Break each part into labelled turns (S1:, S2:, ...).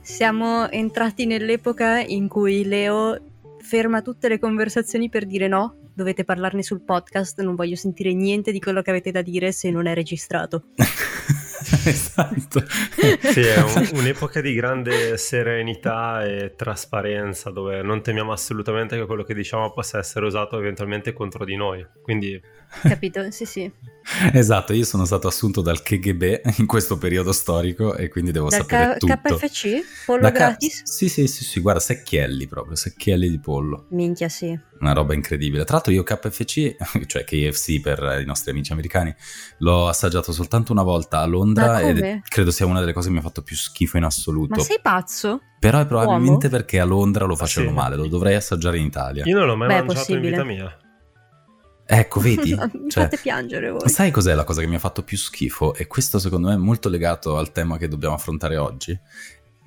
S1: siamo entrati nell'epoca in cui Leo ferma tutte le conversazioni per dire no, dovete parlarne sul podcast, non voglio sentire niente di quello che avete da dire se non è registrato.
S2: esatto. sì, è un, un'epoca di grande serenità e trasparenza dove non temiamo assolutamente che quello che diciamo possa essere usato eventualmente contro di noi. Quindi...
S1: Capito? Sì, sì.
S3: Esatto, io sono stato assunto dal KGB in questo periodo storico e quindi devo
S1: Dal
S3: sapere
S1: K-
S3: tutto.
S1: KFC? Pollo
S3: Da K-
S1: gratis?
S3: Sì, sì, sì, sì, guarda, secchielli proprio, secchielli di pollo.
S1: Minchia, sì.
S3: Una roba incredibile. Tra l'altro io KFC, cioè KFC per i nostri amici americani, l'ho assaggiato soltanto una volta a Londra
S1: come?
S3: credo sia una delle cose che mi ha fatto più schifo in assoluto.
S1: Ma sei pazzo?
S3: Però è probabilmente
S1: Uomo?
S3: perché a Londra lo facevano
S2: Sì.
S3: male, lo dovrei assaggiare in Italia.
S2: Io non l'ho mai
S1: Beh,
S2: mangiato in
S1: possibile.
S2: vita mia.
S3: Ecco, vedi?
S1: Mi
S3: Cioè,
S1: fate piangere voi.
S3: Sai cos'è la cosa che mi ha fatto più schifo? E questo secondo me è molto legato al tema che dobbiamo affrontare oggi.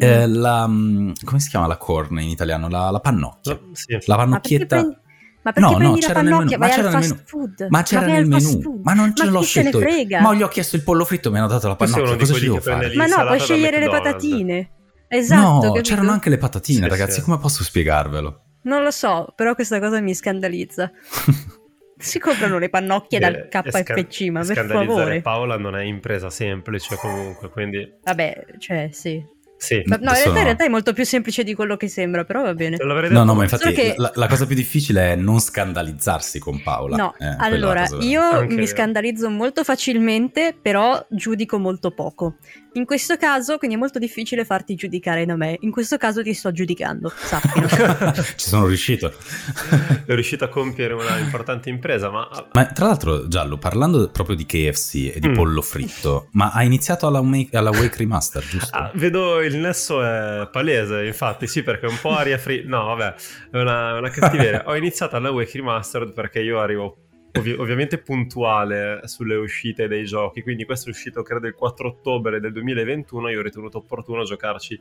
S3: Eh, la, mm, come si chiama la corn in italiano? La, la pannocchia.
S2: No, sì.
S3: La
S1: Ma
S3: pannocchietta...
S1: prendi, ma perché
S3: No, no, c'era nel
S1: pannocchia?
S3: menù, ma c'era nel
S1: fast
S3: menù.
S1: food.
S3: Ma c'era nel menù, ma non ce
S1: Ma
S3: l'ho scelto? Ma gli ho chiesto il pollo fritto, mi hanno dato la pannocchia. Cosa ci devo fare?
S1: Ma no, puoi scegliere le patatine. Esatto,
S3: no,
S1: capito?
S3: c'erano anche le patatine,
S2: Sì,
S3: ragazzi.
S2: sì.
S3: Come posso spiegarvelo?
S1: Non lo so, però questa cosa mi scandalizza. Si comprano le pannocchie dal
S2: e
S1: KFC, ma per favore.
S2: Paola non è impresa semplice comunque, quindi
S1: Vabbè, cioè, sì.
S2: Sì.
S1: Ma- no, in realtà, in realtà è molto più semplice di quello che sembra, però va bene.
S3: No, no, ma infatti
S1: che-
S3: la, la cosa più difficile è non scandalizzarsi con Paola.
S1: No,
S3: Eh,
S1: allora,
S3: cosa-
S1: io
S2: Anche
S1: mi
S2: io.
S1: scandalizzo molto facilmente, però giudico molto poco. In questo caso, quindi è molto difficile farti giudicare da me. In questo caso ti sto giudicando, sappilo.
S3: Ci sono riuscito.
S2: è riuscito a compiere una importante impresa, ma
S3: Ma tra l'altro, Giallo, parlando proprio di KFC e di
S2: Mm.
S3: pollo fritto, ma ha iniziato alla, Wake- alla Wake Remaster, giusto?
S2: Ah, vedo il nesso è palese, infatti, sì, perché è un po' aria free. No, vabbè, è una, una cattiveria. Ho iniziato alla Wake Remastered perché io arrivo ovvi- ovviamente puntuale sulle uscite dei giochi, quindi questo è uscito credo il 4 ottobre del 2021, io ho ritenuto opportuno giocarci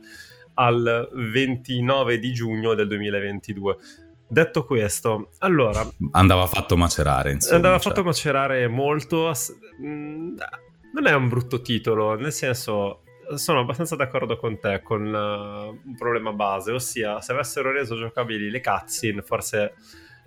S2: al 29 di giugno del 2022. Detto questo, allora,
S3: Andava fatto macerare, insomma.
S2: Andava
S3: cioè.
S2: fatto macerare molto. mm, Non è un brutto titolo, nel senso. Sono abbastanza d'accordo con te con eh, un problema base, ossia se avessero reso giocabili le cutscene forse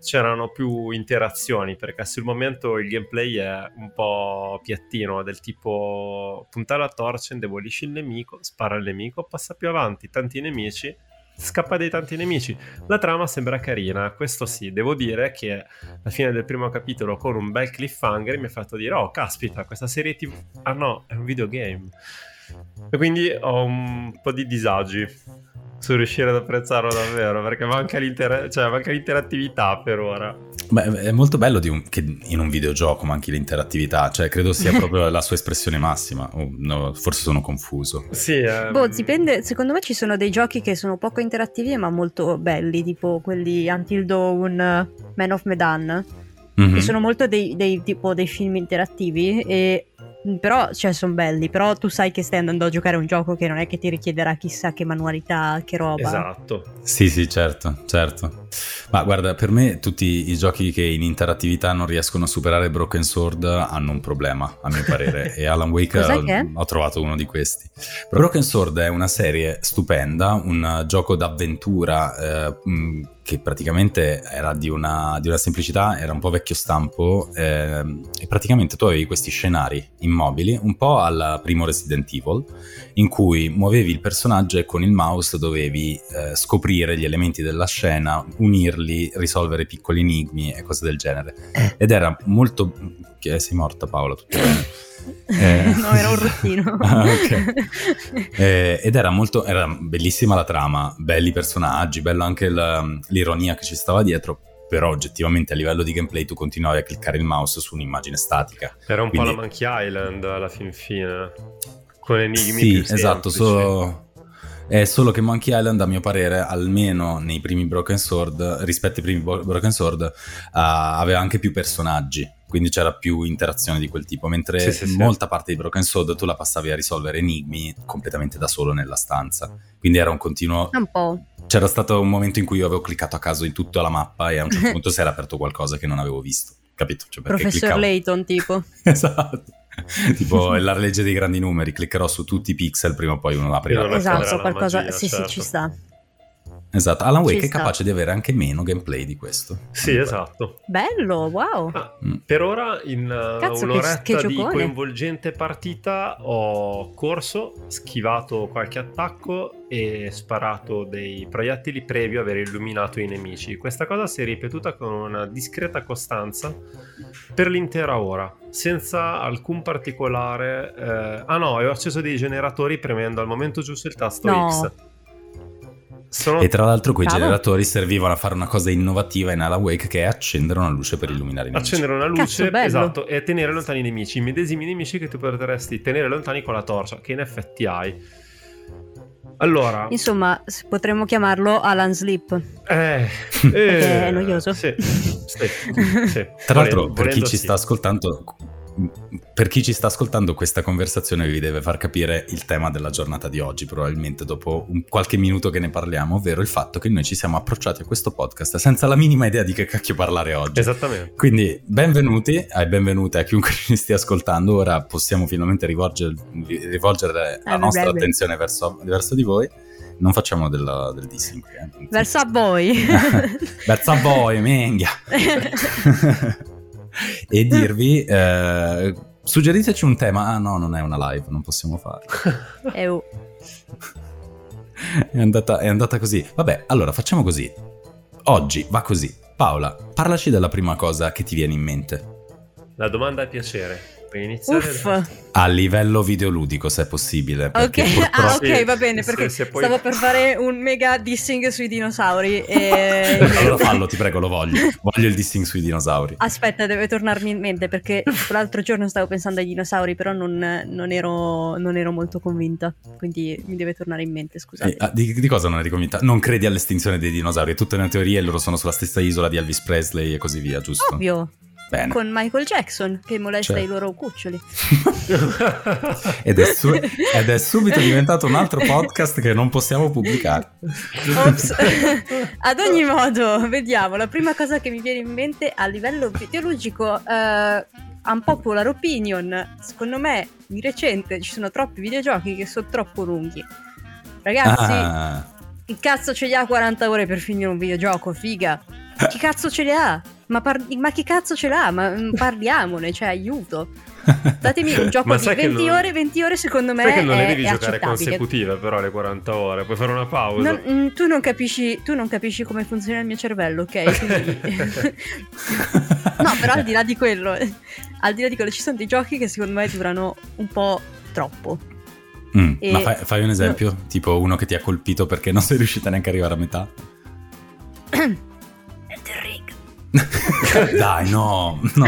S2: c'erano più interazioni perché sul momento il gameplay è un po' piattino del tipo punta la torcia, indebolisci il nemico, spara il nemico, passa più avanti, tanti nemici, scappa dai tanti nemici. La trama sembra carina, questo sì, devo dire che alla fine del primo capitolo con un bel cliffhanger mi ha fatto dire oh caspita questa serie tv ah no è un videogame e quindi ho un po' di disagi su riuscire ad apprezzarlo davvero perché manca, l'intera- cioè, manca l'interattività per ora
S3: Beh, è molto bello di un- che in un videogioco manchi l'interattività, cioè credo sia proprio la sua espressione massima. Oh, no, forse sono confuso.
S2: sì eh,
S1: boh, dipende. Secondo me ci sono dei giochi che sono poco interattivi ma molto belli, tipo quelli Until Dawn, Man of Medan,
S3: Mhm.
S1: che sono molto dei, dei- tipo dei film interattivi e però cioè sono belli però tu sai che stai andando a giocare a un gioco che non è che ti richiederà chissà che manualità che roba
S2: esatto
S3: Sì, sì, certo, certo. Ma guarda, per me tutti i giochi che in interattività non riescono a superare Broken Sword hanno un problema, a mio parere, e Alan Wake ho, ho trovato uno di questi. Broken Sword è una serie stupenda, un gioco d'avventura eh, mh, che praticamente era di una, di una semplicità, era un po' vecchio stampo, ehm, e praticamente tu avevi questi scenari immobili, un po' al primo Resident Evil, in cui muovevi il personaggio e con il mouse dovevi eh, scoprire gli elementi della scena, unirli, risolvere piccoli enigmi e cose del genere. Ed era molto... Che sei morta Paola? Tutto bene? Eh.
S1: no era un rottino
S3: Ah, ok. Eh, ed era molto... era bellissima la trama, belli personaggi, bella anche l'ironia che ci stava dietro, però oggettivamente a livello di gameplay tu continuavi a cliccare il mouse su un'immagine statica.
S2: era un
S3: Quindi-
S2: po' la Monkey Island alla fin fine con enigmi
S3: Sì,
S2: più
S3: esatto,
S2: semplici.
S3: solo... È solo che Monkey Island, a mio parere, almeno nei primi Broken Sword, rispetto ai primi Bo- Broken Sword, uh, aveva anche più personaggi, quindi c'era più interazione di quel tipo, mentre
S2: Sì, sì, sì.
S3: molta parte di Broken Sword tu la passavi a risolvere enigmi completamente da solo nella stanza. Quindi era un continuo...
S1: un po'
S3: C'era stato un momento in cui io avevo cliccato a caso in tutta la mappa e a un certo punto si era aperto qualcosa che non avevo visto, capito? Cioè,
S1: professor
S3: cliccavo-
S1: Layton tipo
S3: Esatto. tipo la legge dei grandi numeri, cliccherò su tutti i pixel, prima o poi uno aprirà.
S1: Esatto, qualcosa, magia, sì certo. sì, ci sta.
S3: Esatto, Alan Wake è capace di avere anche meno gameplay di questo.
S2: Sì, Comunque. esatto.
S1: Bello, wow.
S2: Ah, mm. Per ora in uh, Cazzo, un'oretta che, che di coinvolgente partita ho corso, schivato qualche attacco e sparato dei proiettili previo aver illuminato i nemici. Questa cosa si è ripetuta con una discreta costanza per l'intera ora, senza alcun particolare... Eh... Ah no, ho acceso dei generatori premendo al momento giusto il tasto
S1: no.
S2: X.
S3: Sono... E tra l'altro quei Cavo. generatori servivano a fare una cosa innovativa in Alan Wake che è accendere una luce per illuminare i nemici.
S2: Accendere una luce, Cazzo, esatto, e tenere lontani i nemici, i medesimi nemici che tu potresti tenere lontani con la torcia, che in effetti hai. Allora,
S1: insomma, potremmo chiamarlo Alan Sleep.
S2: Eh,
S1: eh è noioso.
S2: Sì, sì, sì.
S3: Tra l'altro, per chi ci sta ascoltando, per chi ci sta ascoltando questa conversazione vi deve far capire il tema della giornata di oggi, probabilmente dopo un, qualche minuto che ne parliamo, ovvero il fatto che noi ci siamo approcciati a questo podcast senza la minima idea di che cacchio parlare oggi.
S2: Esattamente.
S3: Quindi benvenuti e benvenute a chiunque ci stia ascoltando, ora possiamo finalmente rivolgere, rivolgere la nostra attenzione verso, verso, di voi. Non facciamo della, del dissing. Eh?
S1: Verso a voi.
S3: verso a voi, menghia. e dirvi... Eh, suggeriteci un tema. Ah no, non è una live, non possiamo farlo.
S1: è,
S3: è, andata, è andata così. Vabbè, allora facciamo così. Oggi va così. Paola, parlaci della prima cosa che ti viene in mente.
S2: La domanda è piacere puoi iniziare.
S1: Uff.
S3: A livello videoludico, se è possibile.
S1: Ok, purtroppo... ah, ok, va bene, perché se, se poi... stavo per fare un mega dissing sui dinosauri. E...
S3: allora fallo, ti prego, lo voglio. Voglio il dissing sui dinosauri.
S1: Aspetta, deve tornarmi in mente, perché l'altro giorno stavo pensando ai dinosauri, però non, non, ero, non ero, molto convinta. Quindi mi deve tornare in mente, scusate.
S3: Eh, di, di, cosa non eri convinta? Non credi all'estinzione dei dinosauri? Tutte le teorie loro sono sulla stessa isola di Elvis Presley e così via, giusto?
S1: Ovvio. Bene. con Michael Jackson che molesta cioè. i loro cuccioli.
S3: ed, è su- ed, è subito diventato un altro podcast che non possiamo pubblicare.
S1: Ad ogni modo, vediamo. La prima cosa che mi viene in mente a livello videologico, uh, unpopular opinion, secondo me di recente ci sono troppi videogiochi che sono troppo lunghi. Ragazzi, ah. chi cazzo ce li ha 40 ore per finire un videogioco? Figa. Chi cazzo ce li ha? Ma, par- ma, chi cazzo ce l'ha? Ma mm, parliamone, cioè aiuto. Datemi un gioco di 20 non... ore, 20 ore secondo me
S2: sai che non
S1: le
S2: devi giocare consecutive però le 40 ore, puoi fare una pausa.
S1: Non, mm, tu, non capisci, tu, non capisci, come funziona il mio cervello, ok? Quindi... no, però al di là di quello, al di là di quello ci sono dei giochi che secondo me durano un po' troppo.
S3: Mm, e... Ma fai, fai, un esempio, no. tipo uno che ti ha colpito perché non sei riuscita neanche ad arrivare a metà? Dai, no, no.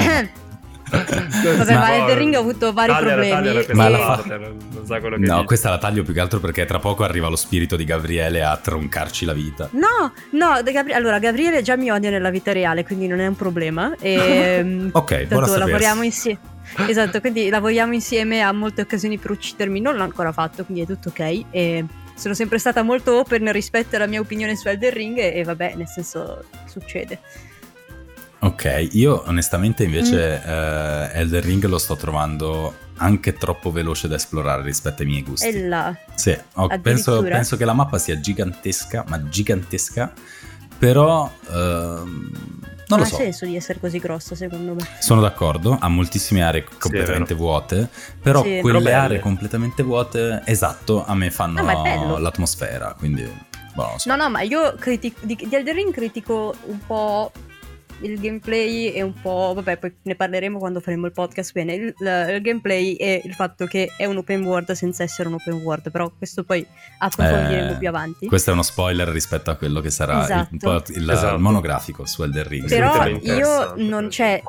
S1: Vabbè, ma, Elden Ring ha avuto vari tagliala, problemi.
S2: Tagliala, ma la fa... non sa quello che
S3: no,
S2: dice.
S3: questa la taglio più che altro perché tra poco arriva lo spirito di Gabriele a troncarci la vita.
S1: No, no, Gabri... allora Gabriele già mi odia nella vita reale, quindi non è un problema. E...
S3: ok, buona
S1: lavoriamo insieme. Esatto, quindi lavoriamo insieme a molte occasioni per uccidermi, non l'ho ancora fatto, quindi è tutto ok. E sono sempre stata molto open rispetto alla mia opinione su Elden Ring e, e vabbè, nel senso succede.
S3: Ok, io onestamente invece mm. uh, Elden Ring lo sto trovando anche troppo veloce da esplorare rispetto ai miei gusti.
S1: E là.
S3: Sì, oh, penso, penso, che la mappa sia gigantesca, ma gigantesca, però... Uh, non, non
S1: ha senso di essere così grossa, secondo me.
S3: Sono d'accordo, ha moltissime aree completamente sì, vuote, però sì, quelle però aree completamente vuote, esatto, a me fanno no, l'atmosfera, quindi... Boh,
S1: so. No, no, ma io critico, di, di Elden Ring critico un po' il gameplay è un po'. Vabbè, poi ne parleremo quando faremo il podcast bene. Il, il, il, gameplay è il fatto che è un open world senza essere un open world, però questo poi approfondiremo eh, più avanti.
S3: Questo è uno spoiler rispetto a quello che sarà esatto. il, il, esatto. monografico su Elder Ring.
S1: Però io non c'è.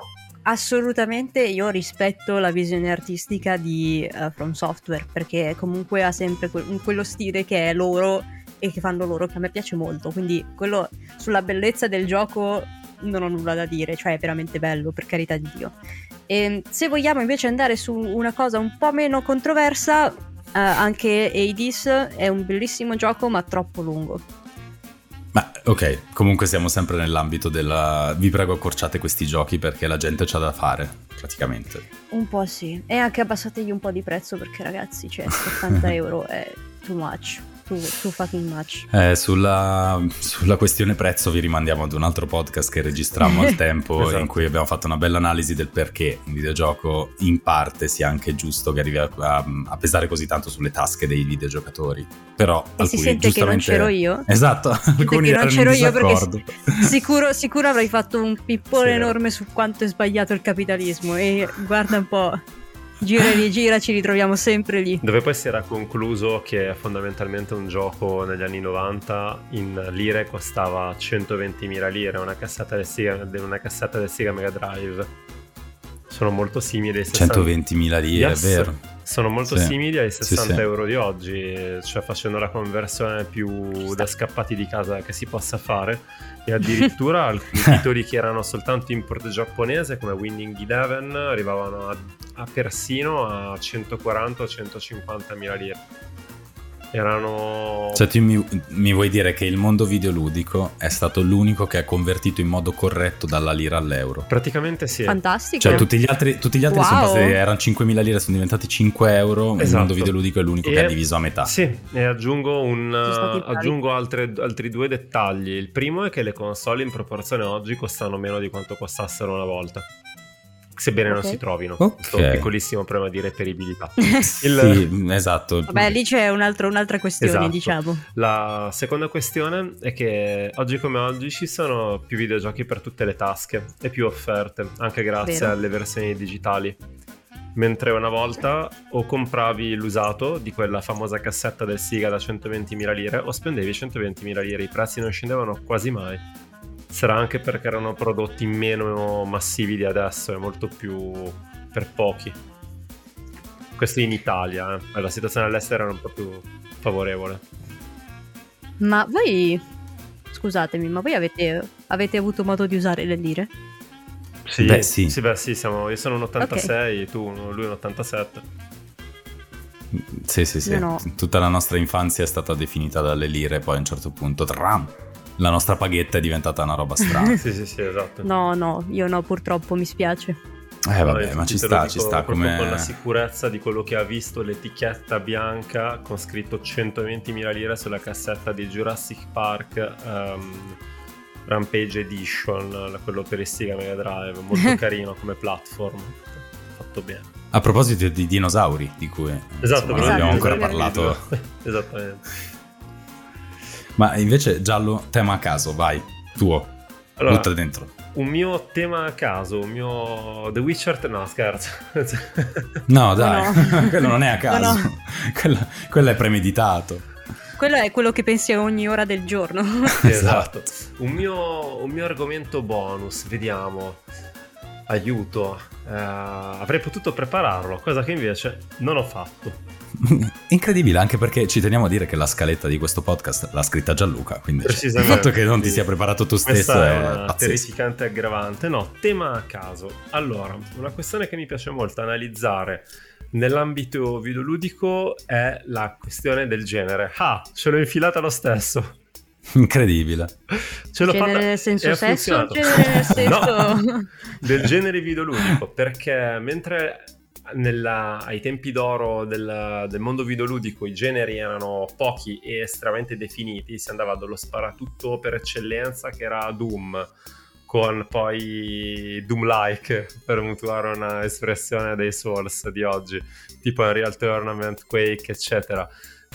S1: Assolutamente io rispetto la visione artistica di uh, From Software perché comunque ha sempre que- quello stile che è loro e che fanno loro che a me piace molto quindi quello sulla bellezza del gioco non ho nulla da dire, cioè è veramente bello, per carità di Dio. E ehm, se vogliamo invece andare su una cosa un po' meno controversa, eh, anche Hades è un bellissimo gioco, ma troppo lungo.
S3: Ma ok, comunque siamo sempre nell'ambito della... Vi prego accorciate questi giochi perché la gente c'ha da fare, praticamente.
S1: Un po' sì. E anche abbassategli un po' di prezzo perché ragazzi, cioè 70 euro è too much too, too fucking much.
S3: Eh, sulla, sulla, questione prezzo vi rimandiamo ad un altro podcast che registrammo al tempo esatto. in cui abbiamo fatto una bella analisi del perché un videogioco in parte sia anche giusto che arrivi a, a, a pesare così tanto sulle tasche dei videogiocatori. Però
S1: e alcuni, si sente che non c'ero io.
S3: Esatto, alcuni
S1: che non c'ero io perché sicuro, sicuro avrei fatto un pippone sì. enorme su quanto è sbagliato il capitalismo e guarda un po' gira e rigira ci ritroviamo sempre lì.
S2: Dove poi si era concluso che fondamentalmente un gioco negli anni 90 in lire costava 120.000 lire, una cassetta del Sega, una cassetta del Sega Mega Drive. Sono molto simili ai
S3: 60... 120.000 lire, yes. è vero.
S2: Sono molto sì. simili ai 60 sì, sì. euro di oggi, cioè facendo la conversione più da scappati di casa che si possa fare. E addirittura alcuni titoli che erano soltanto import giapponese, come Winning Eleven, arrivavano a, a persino a 140 o 150 mila lire erano...
S3: Cioè tu mi, mi, vuoi dire che il mondo videoludico è stato l'unico che ha convertito in modo corretto dalla lira all'euro?
S2: Praticamente sì.
S1: Fantastico.
S3: Cioè tutti gli altri, tutti gli altri wow. sono passati, erano 5.000 lire, sono diventati 5 euro, esatto. il mondo videoludico è l'unico e, che ha diviso a metà.
S2: Sì, e aggiungo, un, aggiungo altre, altri due dettagli. Il primo è che le console in proporzione oggi costano meno di quanto costassero una volta sebbene okay. non si trovino. Okay. Questo piccolissimo problema di reperibilità.
S3: Il... sì, esatto.
S1: Vabbè, lì c'è un altro, un'altra questione, esatto. diciamo.
S2: La seconda questione è che oggi come oggi ci sono più videogiochi per tutte le tasche e più offerte, anche grazie Vero. alle versioni digitali. Mentre una volta o compravi l'usato di quella famosa cassetta del Siga da 120.000 lire o spendevi 120.000 lire, i prezzi non scendevano quasi mai sarà anche perché erano prodotti meno massivi di adesso e molto più per pochi. Questo in Italia, eh. la situazione all'estero era un po' più favorevole.
S1: Ma voi, scusatemi, ma voi avete, avete avuto modo di usare le lire?
S2: Sì, beh, sì. sì, beh, sì siamo, io sono un 86, okay. tu, lui un 87.
S3: Sì, sì, sì. No. Tutta la nostra infanzia è stata definita dalle lire, poi a un certo punto, tram, la nostra paghetta è diventata una roba strana.
S2: sì, sì, sì, esatto.
S1: No, no, io no, purtroppo mi spiace.
S3: Eh vabbè, ma ci sta, ci sta come...
S2: Con la sicurezza di quello che ha visto l'etichetta bianca con scritto 120.000 lire sulla cassetta di Jurassic Park um, Rampage Edition, quello per il Sega Mega Drive, molto carino come platform, fatto bene.
S3: A proposito di dinosauri, di cui esatto, insomma, non abbiamo ancora parlato.
S2: Esattamente.
S3: Ma invece, Giallo, tema a caso, vai, tuo. Allora, butta dentro.
S2: Un mio tema a caso, un mio The Witcher... No, scherzo.
S3: no, dai, no. quello non è a caso. No, no. quello, quello è premeditato.
S1: Quello è quello che pensi a ogni ora del giorno.
S2: esatto. Un mio, un mio argomento bonus, vediamo. Aiuto. Uh, avrei potuto prepararlo, cosa che invece non ho fatto.
S3: Incredibile, anche perché ci teniamo a dire che la scaletta di questo podcast l'ha scritta Gianluca, quindi il fatto che non ti sia preparato tu stesso
S2: è,
S3: è una
S2: pazzesco. terrificante aggravante. No, tema a caso. Allora, una questione che mi piace molto analizzare nell'ambito videoludico è la questione del genere. Ah, ce l'ho infilata lo stesso.
S3: Incredibile.
S1: Ce l'ho genere fatta nel senso sesso genere nel senso...
S2: no, del genere videoludico, perché mentre nella, ai tempi d'oro del, del, mondo videoludico i generi erano pochi e estremamente definiti, si andava dallo sparatutto per eccellenza che era Doom, con poi Doom-like, per mutuare un'espressione dei Souls di oggi, tipo Unreal Tournament, Quake, eccetera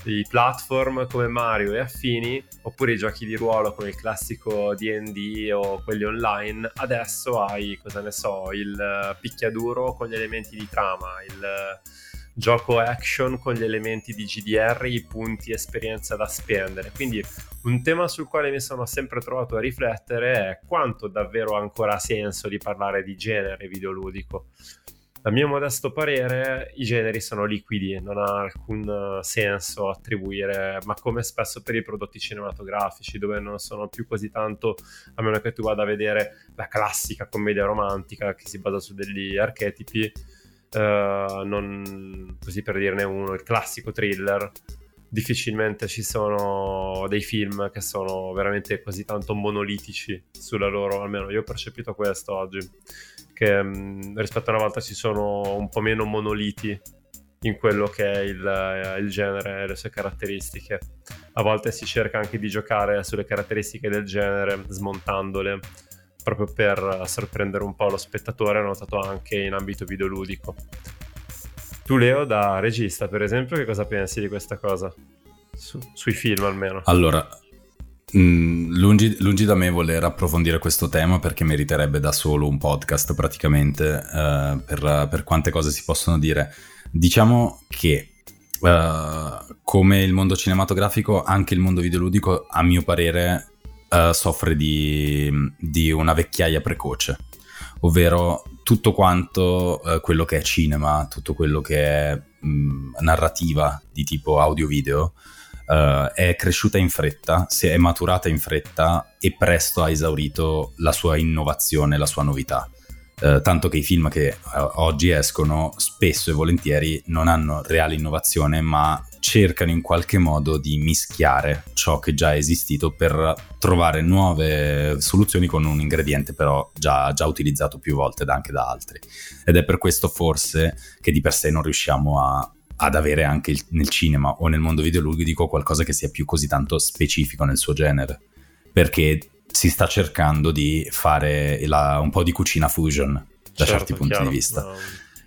S2: i platform come Mario e affini, oppure i giochi di ruolo come il classico DD o quelli online, adesso hai, cosa ne so, il picchiaduro con gli elementi di trama, il gioco action con gli elementi di GDR, i punti esperienza da spendere. Quindi un tema sul quale mi sono sempre trovato a riflettere è quanto davvero ha ancora senso di parlare di genere videoludico a mio modesto parere i generi sono liquidi, non ha alcun senso attribuire, ma come spesso per i prodotti cinematografici, dove non sono più così tanto, a meno che tu vada a vedere la classica commedia romantica che si basa su degli archetipi, uh, non, così per dirne uno, il classico thriller, difficilmente ci sono dei film che sono veramente così tanto monolitici sulla loro, almeno io ho percepito questo oggi, che mh, mm, rispetto a una volta ci sono un po' meno monoliti in quello che è il, eh, il, genere e le sue caratteristiche. A volte si cerca anche di giocare sulle caratteristiche del genere, smontandole, proprio per sorprendere un po' lo spettatore, notato anche in ambito videoludico. Tu Leo, da regista per esempio, che cosa pensi di questa cosa? Su, sui film almeno.
S3: Allora, mm, lungi, lungi, da me voler approfondire questo tema perché meriterebbe da solo un podcast praticamente uh, per, per quante cose si possono dire. Diciamo che Uh, come il mondo cinematografico, anche il mondo videoludico, a mio parere, uh, soffre di, di, una vecchiaia precoce, ovvero tutto quanto uh, quello che è cinema, tutto quello che è mh, narrativa di tipo audio-video, è cresciuta in fretta, si è maturata in fretta e presto ha esaurito la sua innovazione, la sua novità. Eh, tanto che i film che eh, oggi escono spesso e volentieri non hanno reale innovazione, ma cercano in qualche modo di mischiare ciò che già è esistito per trovare nuove soluzioni con un ingrediente però già, già utilizzato più volte anche da altri. Ed è per questo forse che di per sé non riusciamo a, ad avere anche il, nel cinema o nel mondo videoludico qualcosa che sia più così tanto specifico nel suo genere. Perché si sta cercando di fare la, un po' di cucina fusion da certo, certi punti chiaro, di vista. No.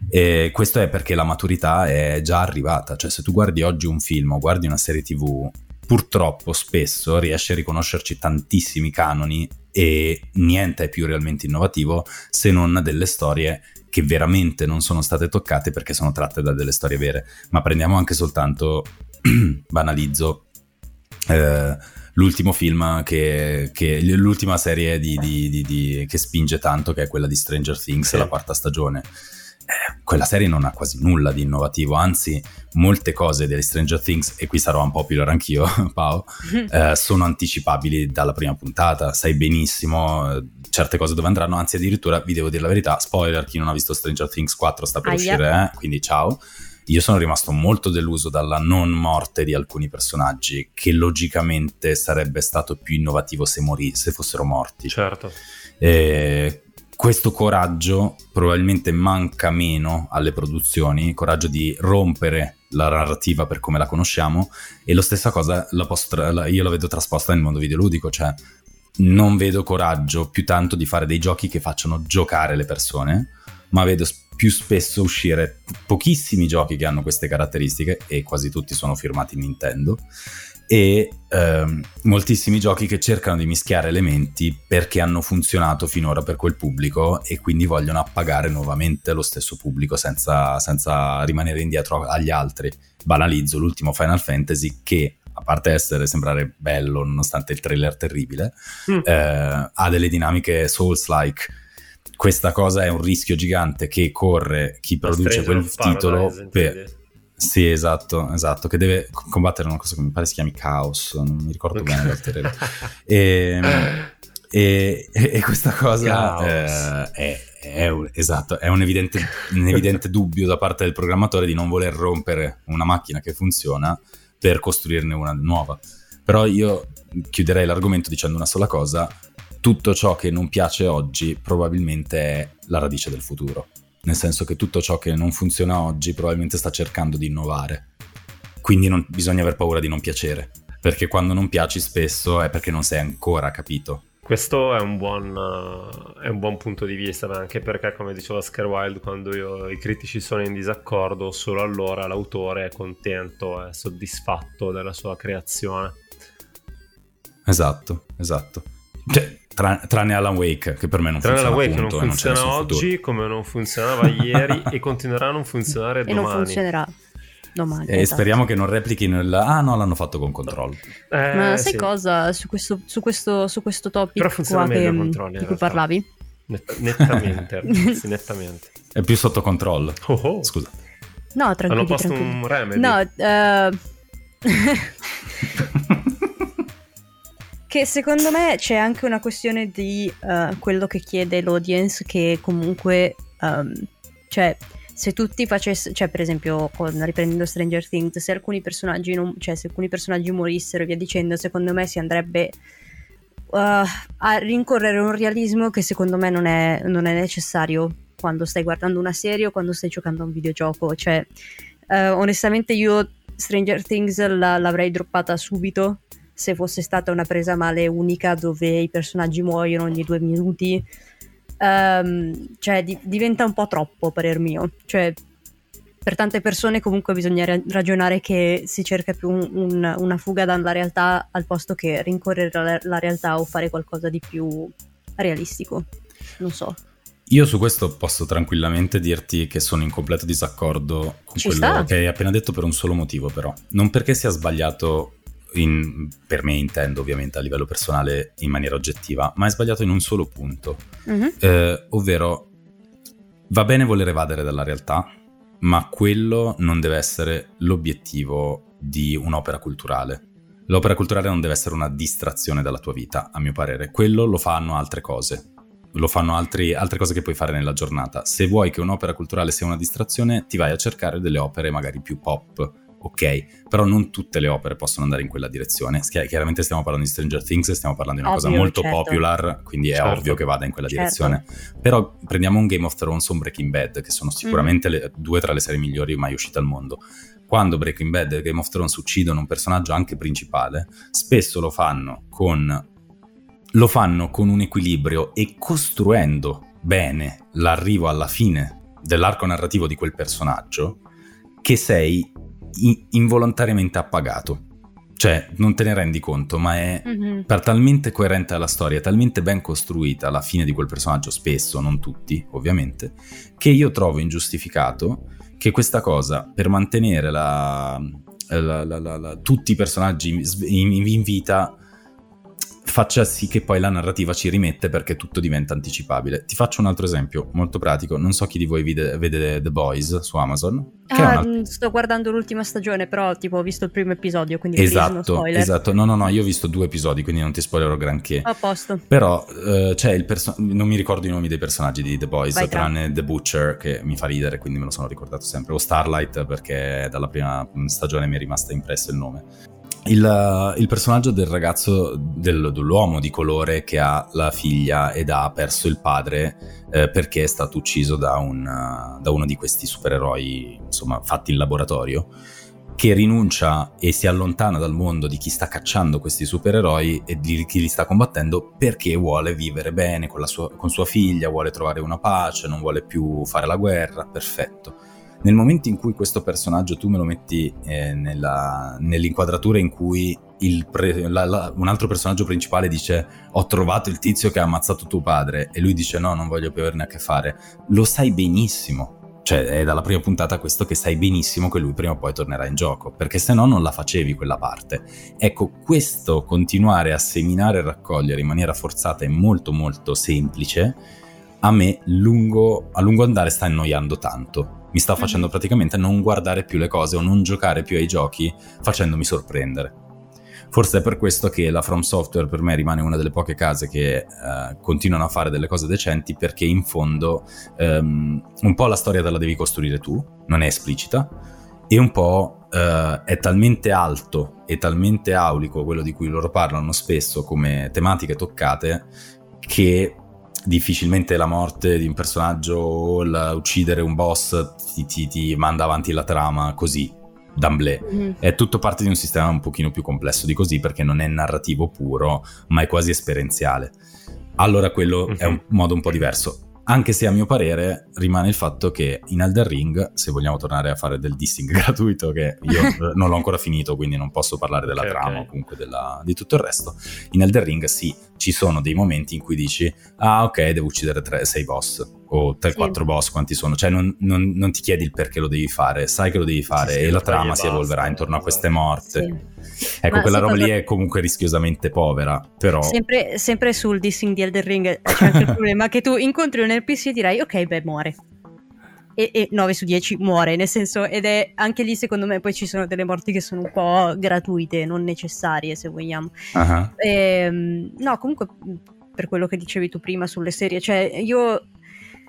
S3: E questo è perché la maturità è già arrivata, cioè se tu guardi oggi un film o guardi una serie tv, purtroppo spesso riesci a riconoscerci tantissimi canoni e niente è più realmente innovativo se non delle storie che veramente non sono state toccate perché sono tratte da delle storie vere. Ma prendiamo anche soltanto, banalizzo, eh, l'ultimo film che, che l'ultima serie di, di, di, che spinge tanto, che è quella di Stranger Things, sì. la quarta stagione. Eh, quella serie non ha quasi nulla di innovativo, anzi molte cose delle Stranger Things, e qui sarò un popular anch'io, Pao, eh, sono anticipabili dalla prima puntata, sai benissimo eh, certe cose dove andranno, anzi addirittura vi devo dire la verità, spoiler, chi non ha visto Stranger Things 4 sta per Aia. uscire, eh? quindi ciao io sono rimasto molto deluso dalla non morte di alcuni personaggi, che logicamente sarebbe stato più innovativo se, morì, se fossero morti.
S2: Certo.
S3: E questo coraggio probabilmente manca meno alle produzioni, coraggio di rompere la narrativa per come la conosciamo e lo stessa cosa la posso, la, io la vedo trasposta nel mondo videoludico, cioè non vedo coraggio più tanto di fare dei giochi che facciano giocare le persone, ma vedo più spesso uscire pochissimi giochi che hanno queste caratteristiche e quasi tutti sono firmati Nintendo e ehm, moltissimi giochi che cercano di mischiare elementi perché hanno funzionato finora per quel pubblico e quindi vogliono appagare nuovamente lo stesso pubblico senza, senza rimanere indietro agli altri. Banalizzo l'ultimo Final Fantasy che a parte essere sembrare bello nonostante il trailer terribile, mm. eh, ha delle dinamiche Souls-like questa cosa è un rischio gigante che corre chi produce quel titolo per... Sì, esatto, esatto, che deve combattere una cosa che mi pare si chiami Chaos, non mi ricordo bene l'alter e, e, e, questa cosa eh, è, è, un, esatto, è un evidente, un evidente dubbio da parte del programmatore di non voler rompere una macchina che funziona per costruirne una nuova. Però io chiuderei l'argomento dicendo una sola cosa, tutto ciò che non piace oggi probabilmente è la radice del futuro. Nel senso che tutto ciò che non funziona oggi probabilmente sta cercando di innovare. Quindi non, bisogna aver paura di non piacere, perché quando non piaci spesso è perché non sei ancora capito.
S2: Questo è un, buon, uh, è un buon, punto di vista, anche perché, come diceva Oscar Wilde, quando io, i critici sono in disaccordo, solo allora l'autore è contento, è soddisfatto della sua creazione.
S3: Esatto, esatto. Cioè, Tra, tranne Alan Wake, che per me non tranne funziona. Tranne Alan Wake
S2: non funziona oggi come non funzionava ieri e continuerà a non funzionare e domani.
S1: E non funzionerà domani.
S3: E esatto. speriamo che non replichino il... Ah no, l'hanno fatto con controllo.
S1: Eh, Ma sai sì. cosa su questo, su questo, su questo topic
S2: Però funziona meglio che,
S1: di cui parlavi?
S2: Net- nettamente, ragazzi, nettamente.
S3: È più sotto controllo.
S2: Oh, oh.
S3: Scusa.
S1: No, tranquillo.
S2: Hanno posto
S1: tranquilli.
S2: un remedy.
S1: No, uh... che secondo me c'è anche una questione di uh, quello che chiede l'audience che comunque um, cioè se tutti facessero, cioè per esempio con, riprendendo Stranger Things, se alcuni personaggi, non, cioè se alcuni personaggi morissero e via dicendo, secondo me si andrebbe uh, a rincorrere un realismo che secondo me non è, non è, necessario quando stai guardando una serie o quando stai giocando a un videogioco. Cioè, uh, onestamente io Stranger Things la, l'avrei droppata subito se fosse stata una presa male unica dove i personaggi muoiono ogni due minuti um, cioè di- diventa un po' troppo, parer mio. Cioè, per tante persone comunque bisogna ra- ragionare che si cerca più un, un, una fuga dalla realtà al posto che rincorrere la, la realtà o fare qualcosa di più realistico. Non so.
S3: Io su questo posso tranquillamente dirti che sono in completo disaccordo con
S1: Ci
S3: quello
S1: sta.
S3: che hai appena detto per un solo motivo però. Non perché sia sbagliato in- per me intendo ovviamente a livello personale in maniera oggettiva, ma è sbagliato in un solo punto,
S1: Mhm.
S3: eh, ovvero va bene voler evadere dalla realtà, ma quello non deve essere l'obiettivo di un'opera culturale. L'opera culturale non deve essere una distrazione dalla tua vita, a mio parere. Quello lo fanno altre cose. Lo fanno altri- altre cose che puoi fare nella giornata. Se vuoi che un'opera culturale sia una distrazione, ti vai a cercare delle opere magari più pop, ok? Però non tutte le opere possono andare in quella direzione. Chiaramente stiamo parlando di Stranger Things, stiamo parlando di una cosa
S1: Ovvio,
S3: molto
S1: certo.
S3: popular, quindi è
S2: Certo.
S3: ovvio che vada in quella
S1: Certo.
S3: direzione. Però prendiamo un Game of Thrones o un Breaking Bad, che sono sicuramente le- due tra le serie migliori mai uscite al mondo. Quando Breaking Bad e Game of Thrones uccidono un personaggio anche principale, spesso lo fanno con, lo fanno con un equilibrio e costruendo bene l'arrivo alla fine dell'arco narrativo di quel personaggio, che sei involontariamente appagato. Cioè, non te ne rendi conto, ma è
S1: Mhm.
S3: per talmente coerente alla storia, talmente ben costruita la fine di quel personaggio, spesso, non tutti, ovviamente, che io trovo ingiustificato che questa cosa, per mantenere la- la- la- tutti i personaggi in, in vita, faccia sì che poi la narrativa ci rimette perché tutto diventa anticipabile. Ti faccio un altro esempio molto pratico, non so chi di voi vede, vede The Boys su Amazon.
S1: Ah,
S3: una-
S1: mh, sto guardando l'ultima stagione, però tipo ho visto il primo episodio, quindi
S3: Esatto, esatto. No, no, no, io ho visto due episodi, quindi non ti spoilerò granché.
S1: A posto.
S3: Però eh, c'è il perso- non mi ricordo i nomi dei personaggi di The Boys,
S1: Vai, tra.
S3: tranne The Butcher che mi fa ridere, quindi me lo sono ricordato sempre, o Starlight perché dalla prima stagione mi è rimasto impresso il nome. Il, eh, il personaggio del ragazzo, del- dell'uomo di colore che ha la figlia ed ha perso il padre eh, perché è stato ucciso da, un, eh, da uno di questi supereroi, insomma, fatti in laboratorio che rinuncia e si allontana dal mondo di chi sta cacciando questi supereroi e di chi li sta combattendo perché vuole vivere bene con, sua, con sua figlia, vuole trovare una pace, non vuole più fare la guerra, perfetto. Nel momento in cui questo personaggio tu me lo metti eh, nella- nell'inquadratura in cui pre- la- la- un altro personaggio principale dice ho trovato il tizio che ha ammazzato tuo padre e lui dice no, non voglio più averne a che fare, lo sai benissimo, cioè è dalla prima puntata questo che sai benissimo che lui prima o poi tornerà in gioco, perché se no non la facevi quella parte. Ecco, questo continuare a seminare e raccogliere in maniera forzata e molto molto semplice, a me lungo, a lungo andare sta annoiando tanto. Mi sta facendo
S1: Mhm.
S3: praticamente non guardare più le cose o non giocare più ai giochi facendomi sorprendere. Forse è per questo che la From Software per me rimane una delle poche case che eh, continuano a fare delle cose decenti perché in fondo ehm, un po' la storia te la devi costruire tu, non è esplicita, e un po' eh, è talmente alto e talmente aulico quello di cui loro parlano spesso come tematiche toccate che difficilmente la morte di un personaggio o la- uccidere un boss ti, ti- ti manda avanti la trama così, d'amblè.
S1: Mhm.
S3: È tutto parte di un sistema un pochino più complesso di così perché non è narrativo puro, ma è quasi esperienziale. Allora quello è un modo un po' diverso. Anche se a mio parere rimane il fatto che in Elden Ring, se vogliamo tornare a fare del dissing gratuito, che io eh, non l'ho ancora finito, quindi non posso parlare della
S2: Ok,
S3: trama
S2: ok.
S3: o comunque della- di tutto il resto, in Elden Ring sì, ci sono dei momenti in cui dici, ah ok, devo uccidere 6 boss o 3-4
S1: Sì.
S3: boss, quanti sono, cioè non, non- non ti chiedi il perché lo devi fare, sai che lo devi fare
S2: Sì, sì,
S3: e la
S2: e
S3: trama si
S2: basta,
S3: evolverà intorno a queste morte. Ecco,
S1: Ma
S3: quella roba lì è comunque rischiosamente povera, però...
S1: Sempre, sempre sul dissing di Elden Ring c'è anche il problema che tu incontri un NPC e dirai ok, beh, muore. E, e 9 su 10 muore, nel senso, ed è anche lì secondo me poi ci sono delle morti che sono un po' gratuite, non necessarie se vogliamo.
S3: Ah,
S1: Ehm, no, comunque per quello che dicevi tu prima sulle serie, cioè io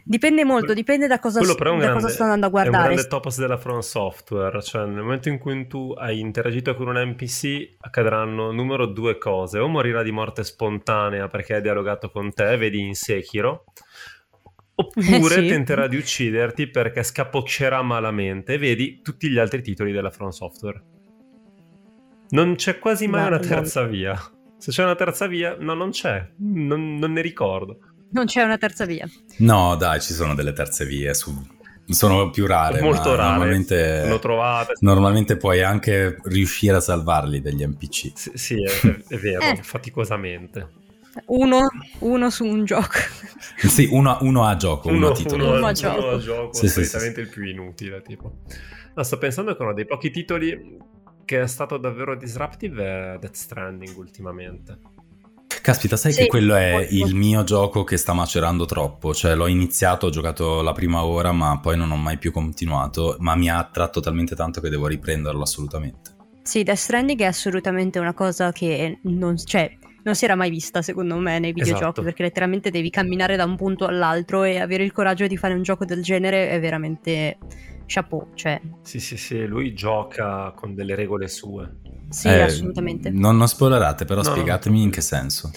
S1: Dipende molto, dipende da cosa, da
S2: grande,
S1: cosa sto andando a
S2: è un
S1: guardare.
S2: grande topos della From Software, cioè nel momento in cui tu hai interagito con un NPC accadranno numero due cose, o morirà di morte spontanea perché ha dialogato con te, vedi in Sekiro, oppure
S1: Sì.
S2: tenterà di ucciderti perché scapoccerà malamente, vedi tutti gli altri titoli della From Software. Non c'è quasi mai
S1: Ma-
S2: una terza via. Se c'è una terza via, no, non c'è, non, non ne ricordo.
S1: Non c'è una terza via.
S3: No, dai, ci sono delle terze vie. su- Sono più rare.
S2: Molto
S3: ma
S2: rare.
S3: Normalmente,
S2: Lo trovate.
S3: normalmente puoi anche riuscire a salvarli degli NPC.
S2: Sì, sì, è, è vero,
S1: Eh.
S2: faticosamente.
S1: Uno, uno su un gioco.
S3: Sì, uno, uno a gioco, uno, a titolo.
S1: uno a
S2: uno
S1: gioco.
S2: a gioco,
S3: Sì, sì,
S2: solitamente il più inutile. Tipo. No, sto pensando che uno dei pochi titoli che è stato davvero disruptive è Death Stranding ultimamente.
S3: Caspita, sai
S1: Sì,
S3: che quello è
S1: molto.
S3: il mio gioco che sta macerando troppo. Cioè, l'ho iniziato, ho giocato la prima ora, ma poi non ho mai più continuato. Ma mi ha attratto talmente tanto che devo riprenderlo assolutamente.
S1: Sì, Death Stranding è assolutamente una cosa che non, cioè, non si era mai vista secondo me nei videogiochi
S2: Esatto.
S1: perché letteralmente devi camminare da un punto all'altro e avere il coraggio di fare un gioco del genere è veramente chapeau, cioè
S2: Sì, sì, sì, lui gioca con delle regole sue.
S1: sì,
S3: Eh,
S1: assolutamente.
S3: Non, non spoilerate, però
S2: No, no.
S3: spiegatemi in che senso.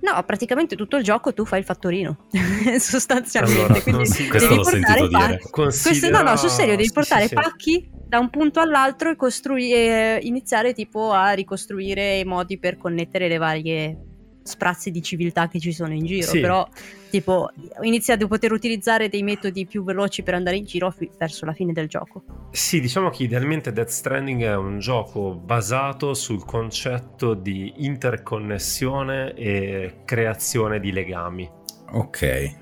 S1: No, praticamente tutto il gioco tu fai il fattorino, sostanzialmente,
S2: Allora,
S1: quindi
S2: si-
S3: Questo
S1: devi
S3: l'ho
S1: portare pacchi.
S3: dire.
S1: Questo no, no, sul serio, devi
S2: Sì,
S1: portare
S2: sì, sì.
S1: pacchi da un punto all'altro e costruire, iniziare tipo a ricostruire i modi per connettere le varie sprazzi di civiltà che ci sono in giro.
S2: Sì.
S1: Però, tipo, inizia a poter utilizzare dei metodi più veloci per andare in giro fi- verso la fine del gioco.
S2: Sì, diciamo che idealmente Death Stranding è un gioco basato sul concetto di interconnessione e creazione di legami.
S3: Ok.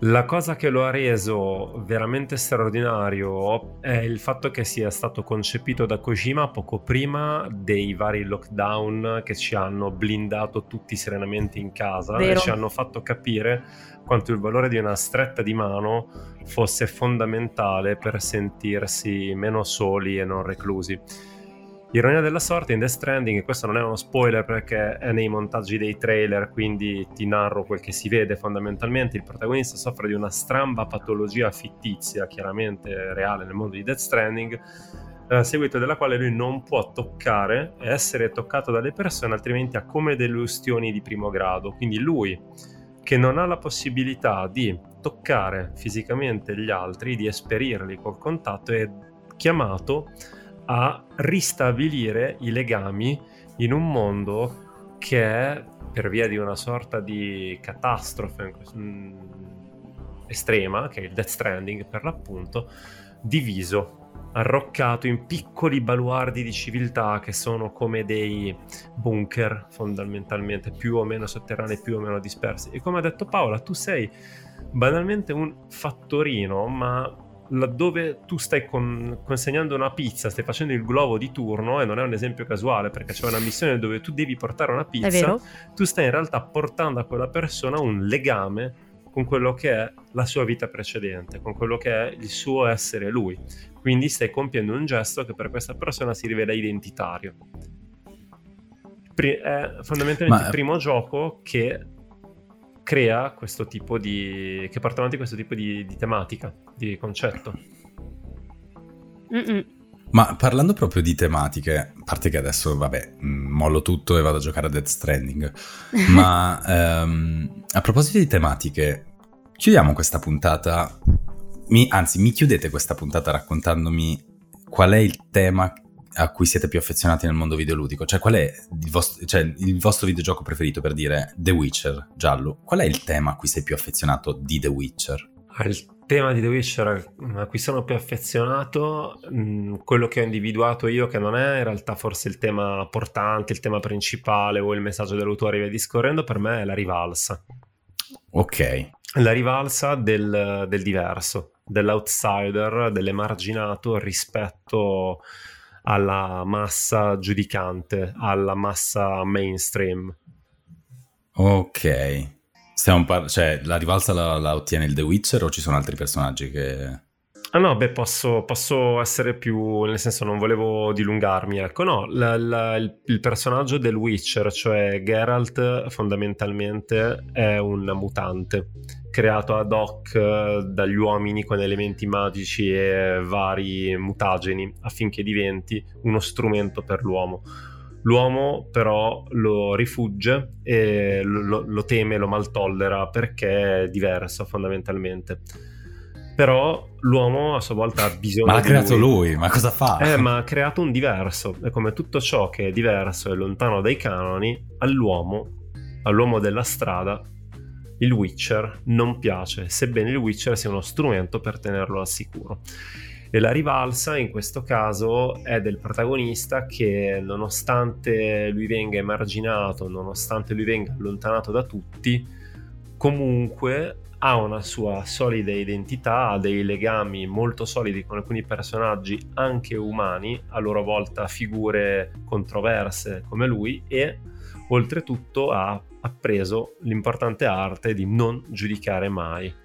S2: La cosa che lo ha reso veramente straordinario è il fatto che sia stato concepito da Kojima poco prima dei vari lockdown che ci hanno blindato tutti serenamente in casa
S1: Vero.
S2: e ci hanno fatto capire quanto il valore di una stretta di mano fosse fondamentale per sentirsi meno soli e non reclusi. Ironia della sorte in Death Stranding, e questo non è uno spoiler perché è nei montaggi dei trailer, quindi ti narro quel che si vede fondamentalmente, il protagonista soffre di una stramba patologia fittizia, chiaramente reale nel mondo di Death Stranding, eh, a seguito della quale lui non può toccare e essere toccato dalle persone, altrimenti ha come delle ustioni di primo grado. Quindi lui, che non ha la possibilità di toccare fisicamente gli altri, di esperirli col contatto, è chiamato a ristabilire i legami in un mondo che è, per via di una sorta di catastrofe mm, estrema, che è il Death Stranding per l'appunto, diviso, arroccato in piccoli baluardi di civiltà che sono come dei bunker fondamentalmente, più o meno sotterranei, più o meno dispersi. E come ha detto Paola, tu sei banalmente un fattorino, ma laddove tu stai con- consegnando una pizza, stai facendo il globo di turno, e non è un esempio casuale perché c'è una missione dove tu devi portare una pizza, tu stai in realtà portando a quella persona un legame con quello che è la sua vita precedente, con quello che è il suo essere lui. Quindi stai compiendo un gesto che per questa persona si rivela identitario. Pri- è fondamentalmente
S3: Ma-
S2: il primo gioco che crea questo tipo di... che porta avanti questo tipo di, di tematica, di concetto.
S1: Mm-mm.
S3: Ma parlando proprio di tematiche, a parte che adesso, vabbè, mh, mollo tutto e vado a giocare a Death Stranding, ma ehm, a proposito di tematiche, chiudiamo questa puntata, mi- anzi mi chiudete questa puntata raccontandomi qual è il tema a cui siete più affezionati nel mondo videoludico, cioè qual è il vostro, cioè, il vostro videogioco preferito per dire The Witcher, giallo, qual è il tema a cui sei più affezionato di The Witcher?
S2: Ah, Il tema di The Witcher a cui sono più affezionato, mh, quello che ho individuato io, che non è in realtà forse il tema portante, il tema principale o il messaggio dell'autore e via discorrendo, per me è la rivalsa.
S3: Ok,
S2: La rivalsa del, del diverso, dell'outsider, dell'emarginato rispetto alla massa giudicante, alla massa mainstream.
S3: ok. Par- cioè, la rivalsa la, la ottiene il The Witcher o ci sono altri personaggi che...
S2: Ah no, beh, posso, posso essere più, nel senso non volevo dilungarmi, ecco, no, la- la- il, il personaggio del Witcher, cioè Geralt, fondamentalmente è un mutante creato ad hoc eh, dagli uomini con elementi magici e vari mutageni affinché diventi uno strumento per l'uomo. L'uomo però lo rifugge e lo, lo teme, lo maltollera perché è diverso fondamentalmente. Però l'uomo a sua volta ha bisogno
S3: ma l'ha creato lui. lui, ma cosa fa?
S2: Eh, ma ha creato un diverso. E come tutto ciò che è diverso e lontano dai canoni, all'uomo, all'uomo della strada, il Witcher non piace, sebbene il Witcher sia uno strumento per tenerlo al sicuro. E la rivalsa in questo caso è del protagonista che nonostante lui venga emarginato, nonostante lui venga allontanato da tutti, comunque ha una sua solida identità, ha dei legami molto solidi con alcuni personaggi anche umani, a loro volta figure controverse come lui e oltretutto ha appreso l'importante arte di non giudicare mai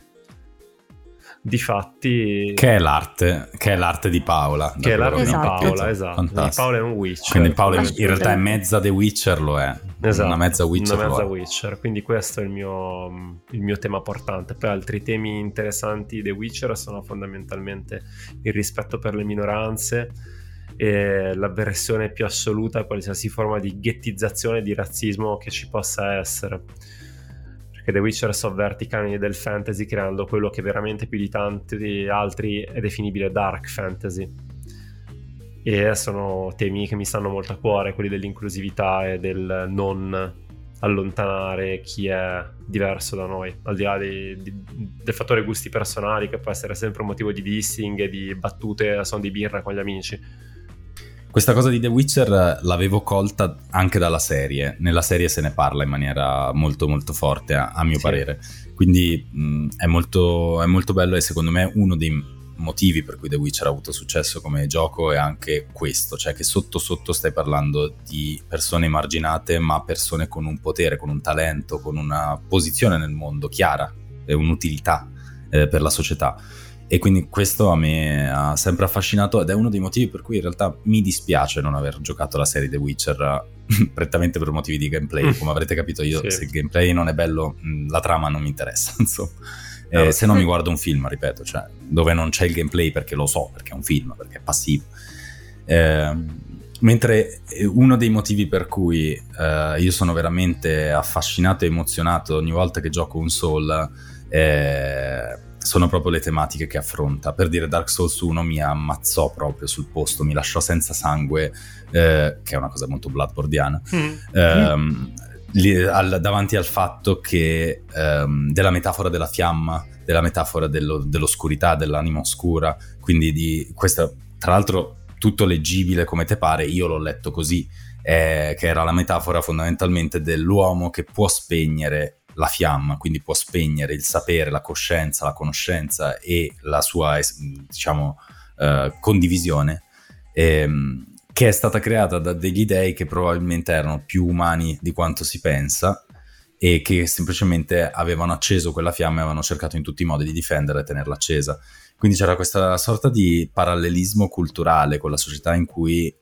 S2: Difatti...
S3: Che è l'arte, che è l'arte di Paola.
S2: Che è l'arte esatto. di Paola, esatto. Paola è un Witcher.
S3: Quindi Paola in, in realtà è mezza The Witcher, lo è.
S2: Esatto,
S3: una mezza Witcher.
S2: Una mezza Witcher, quindi questo è il mio, il mio tema portante. Poi altri temi interessanti di The Witcher sono fondamentalmente il rispetto per le minoranze e l'avversione più assoluta a qualsiasi forma di ghettizzazione di razzismo che ci possa essere perché The Witcher sovverte i canoni del fantasy creando quello che veramente più di tanti altri è definibile dark fantasy. E sono temi che mi stanno molto a cuore, quelli dell'inclusività e del non allontanare chi è diverso da noi, al di là di, di, del fattore gusti personali che può essere sempre un motivo di dissing e di battute a son di birra con gli amici
S3: questa cosa di The Witcher l'avevo colta anche dalla serie. Nella serie se ne parla in maniera molto molto forte, a, a mio sì. parere. Quindi mh, è, molto, è molto bello e secondo me uno dei motivi per cui The Witcher ha avuto successo come gioco è anche questo, cioè che sotto sotto stai parlando di persone emarginate, ma persone con un potere, con un talento, con una posizione nel mondo chiara e un'utilità eh, per la società. E quindi questo a me ha sempre affascinato ed è uno dei motivi per cui in realtà mi dispiace non aver giocato la serie The Witcher prettamente per motivi di gameplay. Mm. Come avrete capito io, sì. se il gameplay non è bello, mm, la trama non mi interessa, insomma. Eh, se no mi guardo un film, ripeto, cioè, dove non c'è il gameplay perché lo so, perché è un film, perché è passivo. Eh, mentre eh, uno dei motivi per cui eh, io sono veramente affascinato e emozionato ogni volta che gioco un Soul è sono proprio le tematiche che affronta. Per dire Dark Souls 1 mi ammazzò proprio sul posto, mi lasciò senza sangue, eh, che è una cosa molto bloodbordiana, mm. ehm, al, davanti al fatto che ehm, della metafora della fiamma, della metafora dello, dell'oscurità, dell'anima oscura, quindi di questa, tra l'altro tutto leggibile come te pare, io l'ho letto così, eh, che era la metafora fondamentalmente dell'uomo che può spegnere la fiamma, quindi può spegnere il sapere, la coscienza, la conoscenza e la sua, diciamo, uh, condivisione, ehm, che è stata creata da degli dei che probabilmente erano più umani di quanto si pensa e che semplicemente avevano acceso quella fiamma e avevano cercato in tutti i modi di difenderla e tenerla accesa. Quindi c'era questa sorta di parallelismo culturale con la società in cui,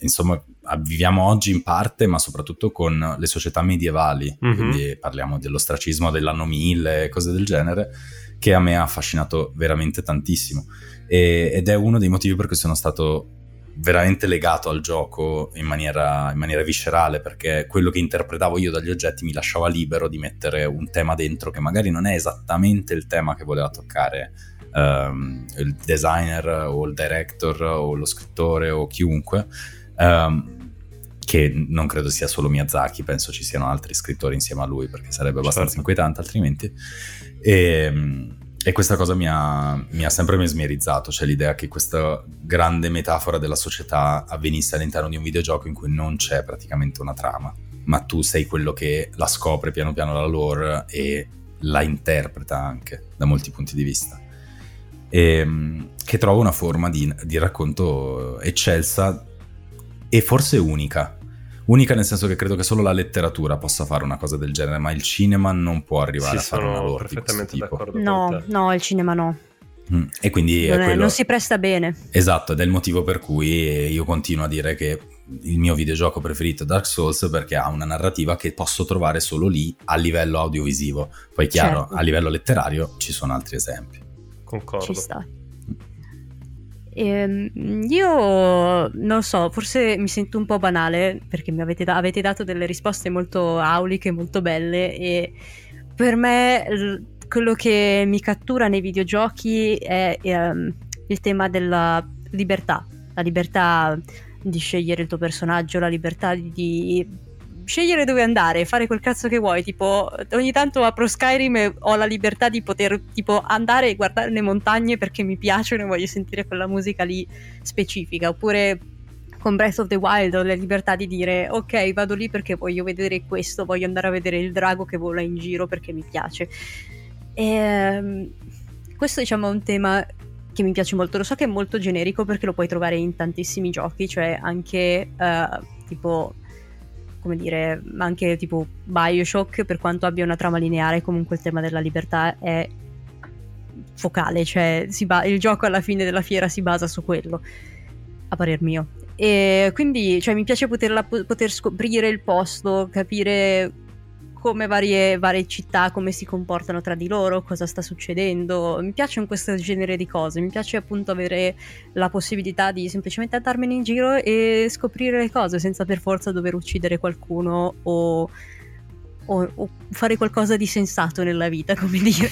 S3: insomma, viviamo oggi in parte, ma soprattutto con le società medievali, mm-hmm. quindi parliamo dell'ostracismo dell'anno 1000, cose del genere, che a me ha affascinato veramente tantissimo. E, ed è uno dei motivi per cui sono stato veramente legato al gioco in maniera, in maniera, viscerale perché quello che interpretavo io dagli oggetti mi lasciava libero di mettere un tema dentro che magari non è esattamente il tema che voleva toccare um, il designer o il director o lo scrittore o chiunque um, che non credo sia solo Miyazaki, penso ci siano altri scrittori insieme a lui perché sarebbe abbastanza certo. inquietante altrimenti. E, ehm, e questa cosa mi ha, mi ha, sempre mesmerizzato, cioè l'idea che questa grande metafora della società avvenisse all'interno di un videogioco in cui non c'è praticamente una trama, ma tu sei quello che la scopre piano piano la lore e la interpreta anche da molti punti di vista. E, ehm, che trovo una forma di, di racconto eccelsa e forse unica, Unica nel senso che credo che solo la letteratura possa fare una cosa del genere, ma il cinema non può arrivare sì, a fare una lore perfettamente d'accordo
S1: No, no, il cinema no.
S3: Mm, e quindi
S1: non,
S3: è quello...
S1: non si presta bene.
S3: Esatto, ed è il motivo per cui io continuo a dire che il mio videogioco preferito Dark Souls perché ha una narrativa che posso trovare solo lì a livello audiovisivo. Poi chiaro, certo. a livello letterario ci sono altri esempi.
S2: Concordo.
S1: Ci sta. Ehm, io non so, forse mi sento un po' banale perché mi avete, da- avete dato delle risposte molto auliche, molto belle e per me quello che mi cattura nei videogiochi è um, il tema della libertà, la libertà di scegliere il tuo personaggio, la libertà di scegliere dove andare, fare quel cazzo che vuoi. Tipo, ogni tanto apro Skyrim e ho la libertà di poter tipo andare e guardare le montagne perché mi piacciono e voglio sentire quella musica lì specifica. Oppure con Breath of the Wild ho la libertà di dire ok, vado lì perché voglio vedere questo, voglio andare a vedere il drago che vola in giro perché mi piace. E, ehm, questo diciamo è un tema che mi piace molto. Lo so che è molto generico perché lo puoi trovare in tantissimi giochi, cioè anche uh, tipo come dire, anche tipo Bioshock, per quanto abbia una trama lineare, comunque il tema della libertà è focale, cioè ba- il gioco alla fine della fiera si basa su quello, a parer mio. E quindi cioè, mi piace poterla, poter scoprire il posto, capire come varie, varie, città, come si comportano tra di loro, cosa sta succedendo. Mi piacciono questo genere di cose, mi piace appunto avere la possibilità di semplicemente andarmene in giro e scoprire le cose senza per forza dover uccidere qualcuno o, o, o fare qualcosa di sensato nella vita, come dire.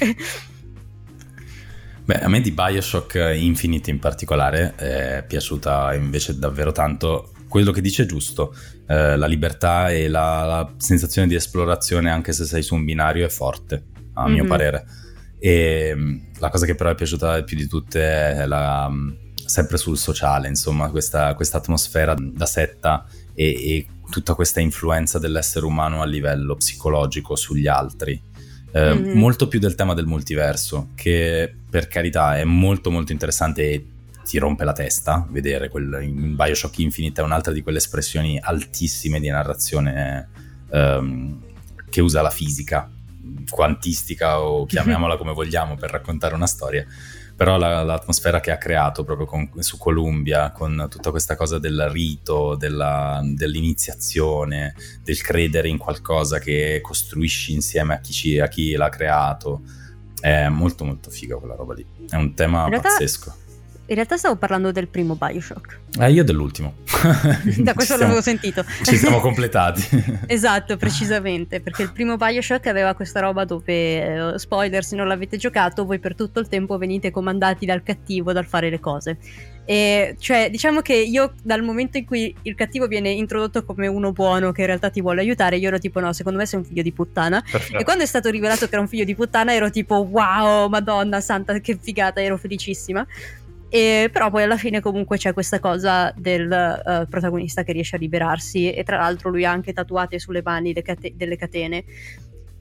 S3: Beh, a me di Bioshock Infinite in particolare è piaciuta invece davvero tanto quello che dice è giusto, eh, la libertà e la, la, sensazione di esplorazione anche se sei su un binario è forte, a mm-hmm. mio parere. E mm, la cosa che però è piaciuta più di tutte è la, mm, sempre sul sociale, insomma, questa, questa atmosfera da setta e, e, tutta questa influenza dell'essere umano a livello psicologico sugli altri. Eh, mm-hmm. Molto più del tema del multiverso, che per carità è molto molto interessante e ti rompe la testa vedere quel, in Bioshock Infinite è un'altra di quelle espressioni altissime di narrazione um, che usa la fisica quantistica o chiamiamola come vogliamo per raccontare una storia però la, l'atmosfera che ha creato proprio con, su Columbia con tutta questa cosa del rito della, dell'iniziazione del credere in qualcosa che costruisci insieme a chi, ci, a chi l'ha creato è molto molto figa quella roba lì. È un tema pazzesco
S1: in realtà stavo parlando del primo Bioshock.
S3: Eh, io dell'ultimo.
S1: da questo l'avevo sentito.
S3: Ci siamo completati.
S1: esatto, precisamente, perché il primo Bioshock aveva questa roba dove, eh, spoiler se non l'avete giocato, voi per tutto il tempo venite comandati dal cattivo dal fare le cose. E cioè, diciamo che io dal momento in cui il cattivo viene introdotto come uno buono che in realtà ti vuole aiutare, io ero tipo no, secondo me sei un figlio di puttana. Perfetto. E quando è stato rivelato che era un figlio di puttana ero tipo wow, madonna santa, che figata, ero felicissima. E, però poi alla fine comunque c'è questa cosa del uh, protagonista che riesce a liberarsi e tra l'altro lui ha anche tatuate sulle mani cate- delle catene.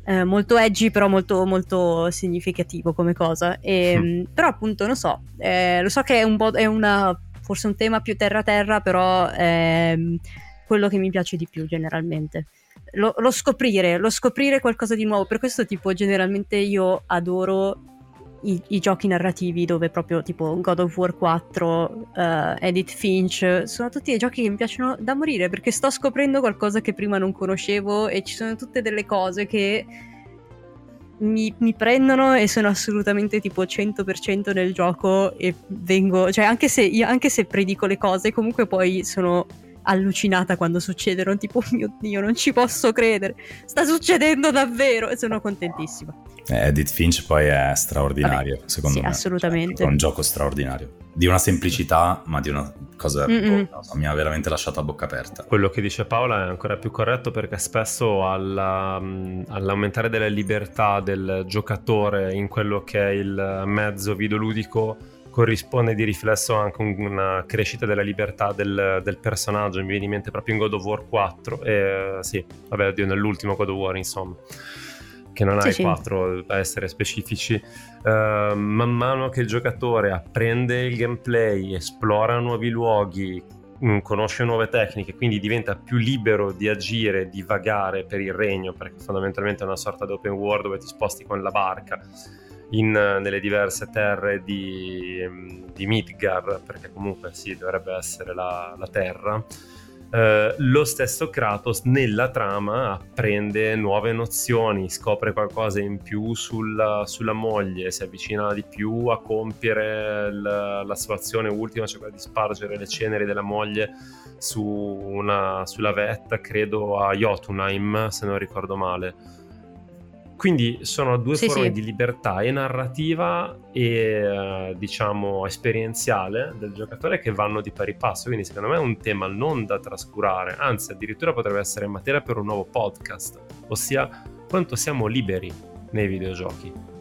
S1: Eh, molto edgy però molto, molto significativo come cosa e, mm. però appunto non so eh, lo so che è un po' è una forse un tema più terra terra però è quello che mi piace di più generalmente lo, lo scoprire lo scoprire qualcosa di nuovo per questo tipo generalmente io adoro i, i, giochi narrativi dove proprio tipo God of War 4, uh, eh, Edith Finch, sono tutti dei giochi che mi piacciono da morire perché sto scoprendo qualcosa che prima non conoscevo e ci sono tutte delle cose che mi, mi prendono e sono assolutamente tipo 100% nel gioco e vengo, cioè anche se, anche se predico le cose comunque poi sono allucinata quando succedono, tipo oh mio Dio non ci posso credere, sta succedendo davvero e sono contentissima.
S3: Eh, Edith Finch poi è straordinario, Vabbè, secondo
S1: sì,
S3: me.
S1: assolutamente.
S3: Cioè, è un gioco straordinario. Di una semplicità, ma di una cosa che so, mi ha veramente lasciato a bocca aperta.
S2: Quello che dice Paola è ancora più corretto perché spesso alla, all'aumentare delle libertà del giocatore in quello che è il mezzo videoludico corrisponde di riflesso anche una crescita della libertà del, del, personaggio. Mi viene in mente proprio in God of War 4. E, sì, vabbè, oddio, nell'ultimo God of War, insomma che non sì, i 4 sì. a essere specifici, uh, man mano che il giocatore apprende il gameplay, esplora nuovi luoghi, mm, conosce nuove tecniche, quindi diventa più libero di agire, di vagare per il regno, perché fondamentalmente è una sorta di open world dove ti sposti con la barca in, nelle diverse terre di, di Midgar, perché comunque sì, dovrebbe essere la, la terra eh, lo stesso Kratos nella trama apprende nuove nozioni, scopre qualcosa in più sulla, sulla moglie, si avvicina di più a compiere la, la sua azione ultima, cioè quella di spargere le ceneri della moglie su una, sulla vetta, credo a Jotunheim, se non ricordo male quindi sono due sì, forme sì. di libertà e narrativa e eh, diciamo esperienziale del giocatore che vanno di pari passo. Quindi secondo me è un tema non da trascurare, anzi addirittura potrebbe essere materia per un nuovo podcast, ossia quanto siamo liberi nei videogiochi.